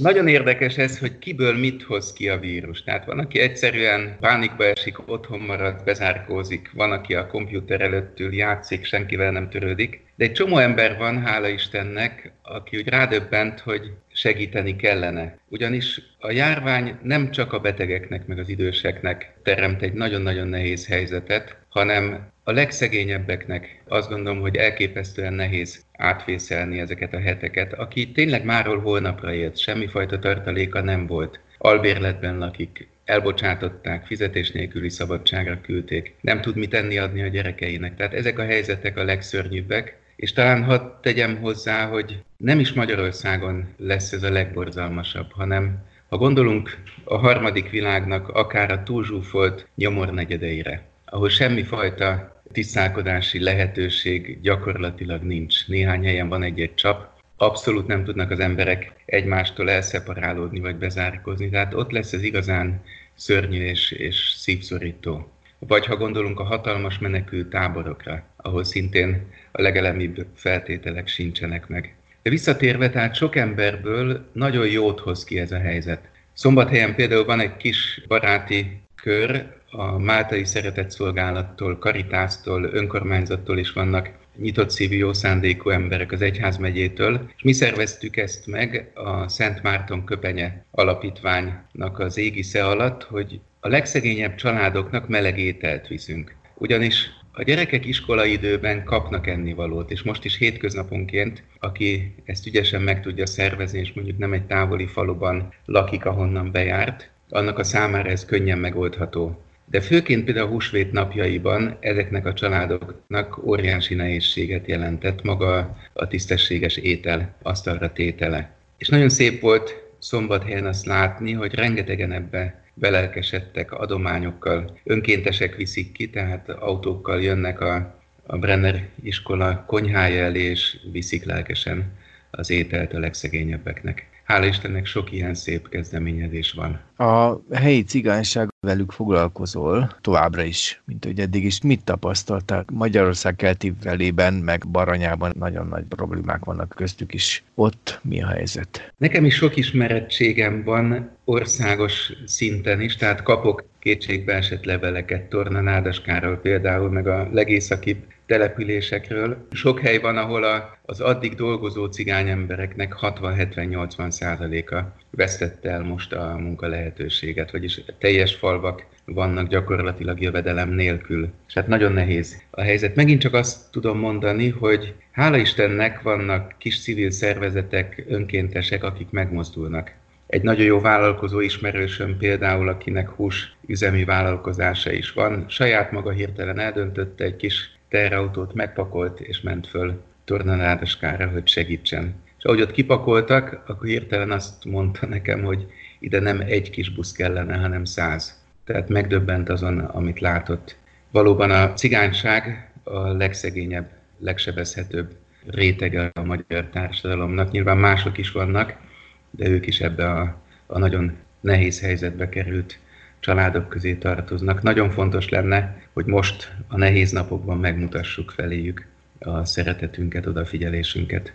Nagyon érdekes ez, hogy kiből mit hoz ki a vírus. Tehát van, aki egyszerűen pánikba esik, otthon marad, bezárkózik, van, aki a kompjúter előtt ül, játszik, senkivel nem törődik. De egy csomó ember van, hála Istennek, aki úgy rádöbbent, hogy segíteni kellene. Ugyanis a járvány nem csak a betegeknek, meg az időseknek teremt egy nagyon-nagyon nehéz helyzetet, hanem a legszegényebbeknek azt gondolom, hogy elképesztően nehéz átvészelni ezeket a heteket, aki tényleg máról holnapra élt, semmifajta tartaléka nem volt, albérletben lakik, elbocsátották, fizetés nélküli szabadságra küldték, nem tud mit enni adni a gyerekeinek. Tehát ezek a helyzetek a legszörnyűbbek, és talán hadd tegyem hozzá, hogy nem is Magyarországon lesz ez a legborzalmasabb, hanem ha gondolunk a harmadik világnak akár a túlzsúfolt nyomornegyedeire, ahol semmifajta tisztálkodási lehetőség gyakorlatilag nincs. Néhány helyen van egy-egy csap, abszolút nem tudnak az emberek egymástól elszeparálódni vagy bezárkozni, tehát ott lesz ez igazán szörnyű és, és szívszorító. Vagy ha gondolunk a hatalmas menekült táborokra, ahol szintén a legelemibb feltételek sincsenek meg. De visszatérve, tehát sok emberből nagyon jót hoz ki ez a helyzet. Szombathelyen például van egy kis baráti kör, a Máltai Szeretetszolgálattól, Karitásztól, önkormányzattól is vannak nyitott szívű, jó szándékú emberek az Egyházmegyétől, és mi szerveztük ezt meg a Szent Márton Köpenye Alapítványnak az égisze alatt, hogy a legszegényebb családoknak meleg ételt viszünk. Ugyanis a gyerekek iskolaidőben kapnak ennivalót, és most is hétköznaponként, aki ezt ügyesen meg tudja szervezni, és mondjuk nem egy távoli faluban lakik, ahonnan bejárt, annak a számára ez könnyen megoldható. De főként például a húsvét napjaiban ezeknek a családoknak óriási nehézséget jelentett maga a tisztességes étel asztalra tétele. És nagyon szép volt szombathelyen azt látni, hogy rengetegen ebbe belelkesedtek adományokkal. Önkéntesek viszik ki, tehát autókkal jönnek a, a Brenner iskola konyhája elé, és viszik lelkesen az ételt a legszegényebbeknek. Hála Istennek sok ilyen szép kezdeményezés van. A helyi cigányság velük foglalkozol továbbra is, mint hogy eddig is. Mit tapasztaltál? Magyarország kelti velében, meg Baranyában nagyon nagy problémák vannak köztük is. Ott mi a helyzet? Nekem is sok ismerettségem van országos szinten is, tehát kapok kétségbe esett leveleket Torna Nádaskáról például, meg a legészakibb településekről. Sok hely van, ahol a, az addig dolgozó cigány embereknek 60-70-80 százaléka vesztette el most a munka lehetőséget, vagyis teljes falvak vannak gyakorlatilag jövedelem nélkül. És hát nagyon nehéz a helyzet. Megint csak azt tudom mondani, hogy hála Istennek vannak kis civil szervezetek, önkéntesek, akik megmozdulnak. Egy nagyon jó vállalkozó ismerősöm például, akinek hús üzemi vállalkozása is van, saját maga hirtelen eldöntötte, egy kis teherautót megpakolt és ment föl tornanádaskára, hogy segítsen. És ahogy ott kipakoltak, akkor hirtelen azt mondta nekem, hogy ide nem egy kis busz kellene, hanem száz. Tehát megdöbbent azon, amit látott. Valóban a cigányság a legszegényebb, legsebezhetőbb rétege a magyar társadalomnak. Nyilván mások is vannak, de ők is ebbe a, a nagyon nehéz helyzetbe került családok közé tartoznak. Nagyon fontos lenne, hogy most a nehéz napokban megmutassuk feléjük a szeretetünket, odafigyelésünket.